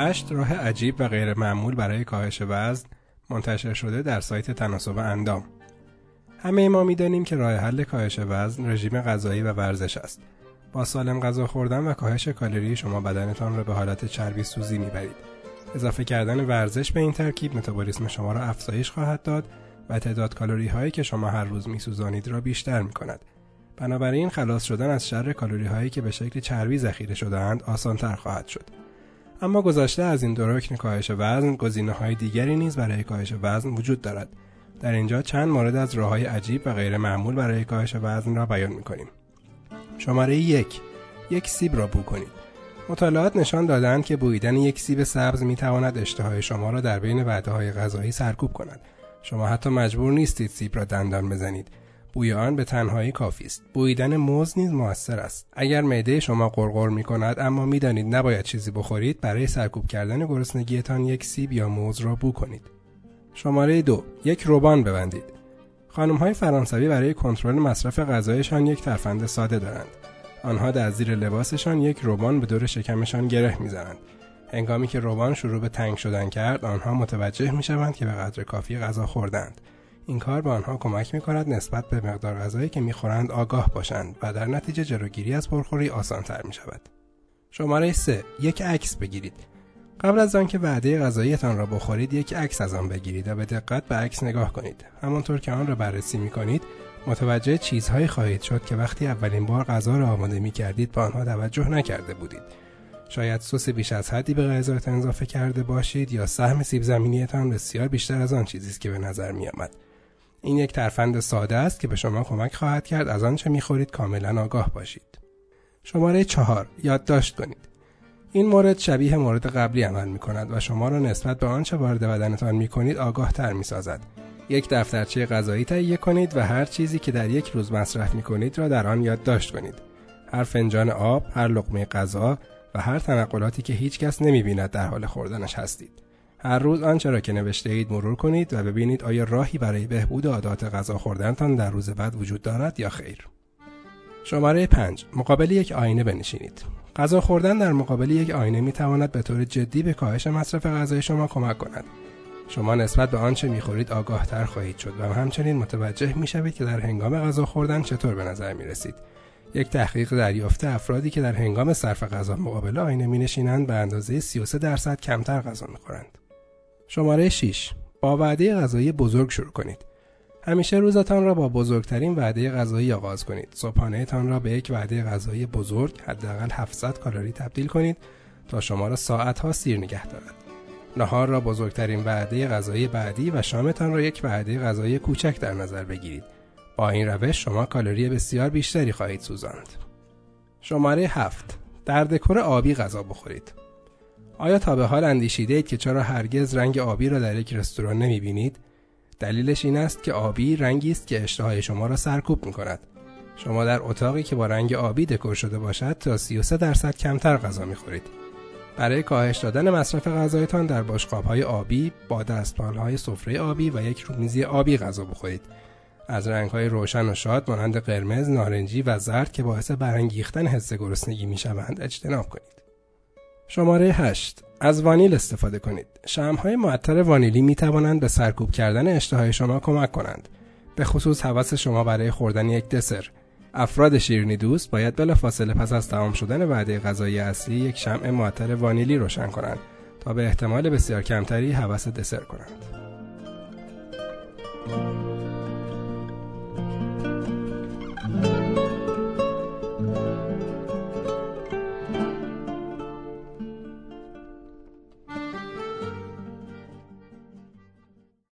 هشت راه عجیب و غیر معمول برای کاهش وزن منتشر شده در سایت تناسب اندام همه ما می‌دانیم که راه حل کاهش وزن رژیم غذایی و ورزش است با سالم غذا خوردن و کاهش کالری شما بدنتان را به حالت چربی سوزی می‌برید اضافه کردن ورزش به این ترکیب متابولیسم شما را افزایش خواهد داد و تعداد کالری هایی که شما هر روز میسوزانید را بیشتر می کند. بنابراین خلاص شدن از شر کالری هایی که به شکل چربی ذخیره شدهاند آسانتر خواهد شد. اما گذشته از این دو کاهش وزن گزینه های دیگری نیز برای کاهش وزن وجود دارد. در اینجا چند مورد از راه های عجیب و غیر معمول برای کاهش وزن را بیان می کنیم. شماره یک. یک سیب را بو کنید. مطالعات نشان دادند که بویدن یک سیب سبز می تواند اشتهای شما را در بین وعده های غذایی سرکوب کند. شما حتی مجبور نیستید سیب را دندان بزنید. بوی آن به تنهایی کافی است. بویدن موز نیز موثر است. اگر معده شما قرقر می کند اما می‌دانید نباید چیزی بخورید برای سرکوب کردن گرسنگیتان یک سیب یا موز را بو کنید. شماره دو یک روبان ببندید. خانم های فرانسوی برای کنترل مصرف غذایشان یک ترفند ساده دارند. آنها در زیر لباسشان یک روبان به دور شکمشان گره می‌زنند. هنگامی که روبان شروع به تنگ شدن کرد آنها متوجه می شوند که به قدر کافی غذا خوردند این کار به آنها کمک می کند نسبت به مقدار غذایی که می خورند آگاه باشند و در نتیجه جلوگیری از پرخوری آسانتر می شود. شماره 3 یک عکس بگیرید. قبل از آنکه وعده غذاییتان را بخورید یک عکس از آن بگیرید و به دقت به عکس نگاه کنید. همانطور که آن را بررسی می کنید متوجه چیزهایی خواهید شد که وقتی اولین بار غذا را آماده می کردید به آنها توجه نکرده بودید. شاید سس بیش از حدی به غذایتان اضافه کرده باشید یا سهم سیب زمینیتان بسیار بیشتر از آن چیزی است که به نظر می آمد. این یک ترفند ساده است که به شما کمک خواهد کرد از آنچه می‌خورید کاملا آگاه باشید. شماره چهار یادداشت کنید. این مورد شبیه مورد قبلی عمل می کند و شما را نسبت به آنچه وارد بدنتان می کنید آگاه تر می سازد. یک دفترچه غذایی تهیه کنید و هر چیزی که در یک روز مصرف می کنید را در آن یادداشت کنید. هر فنجان آب، هر لقمه غذا و هر تنقلاتی که هیچ کس نمی بیند در حال خوردنش هستید. هر روز آنچه را که نوشته اید مرور کنید و ببینید آیا راهی برای بهبود عادات غذا خوردنتان در روز بعد وجود دارد یا خیر. شماره 5 مقابل یک آینه بنشینید. غذا خوردن در مقابل یک آینه می تواند به طور جدی به کاهش مصرف غذای شما کمک کند. شما نسبت به آنچه می‌خورید آگاه تر خواهید شد و همچنین متوجه می شوید که در هنگام غذا خوردن چطور به نظر می رسید. یک تحقیق دریافته افرادی که در هنگام صرف غذا مقابل آینه می نشینند به اندازه 33 درصد کمتر غذا می خورند. شماره 6 با وعده غذایی بزرگ شروع کنید. همیشه روزتان را با بزرگترین وعده غذایی آغاز کنید. صبحانه تان را به یک وعده غذایی بزرگ حداقل 700 کالری تبدیل کنید تا شما را ساعتها سیر نگه دارد. نهار را بزرگترین وعده غذایی بعدی و شامتان را یک وعده غذایی کوچک در نظر بگیرید. با این روش شما کالری بسیار بیشتری خواهید سوزاند. شماره 7 در دکور آبی غذا بخورید. آیا تا به حال اندیشیده اید که چرا هرگز رنگ آبی را در یک رستوران نمی بینید؟ دلیلش این است که آبی رنگی است که اشتهای شما را سرکوب می کند. شما در اتاقی که با رنگ آبی دکور شده باشد تا 33 درصد کمتر غذا می خورید. برای کاهش دادن مصرف غذایتان در های آبی با های سفره آبی و یک رومیزی آبی غذا بخورید. از های روشن و شاد مانند قرمز، نارنجی و زرد که باعث برانگیختن حس گرسنگی می‌شوند اجتناب کنید. شماره 8 از وانیل استفاده کنید. شمهای معطر وانیلی می توانند به سرکوب کردن اشتهای شما کمک کنند. به خصوص حواس شما برای خوردن یک دسر. افراد شیرینی دوست باید بلافاصله پس از تمام شدن وعده غذایی اصلی یک شمع معطر وانیلی روشن کنند تا به احتمال بسیار کمتری حواس دسر کنند.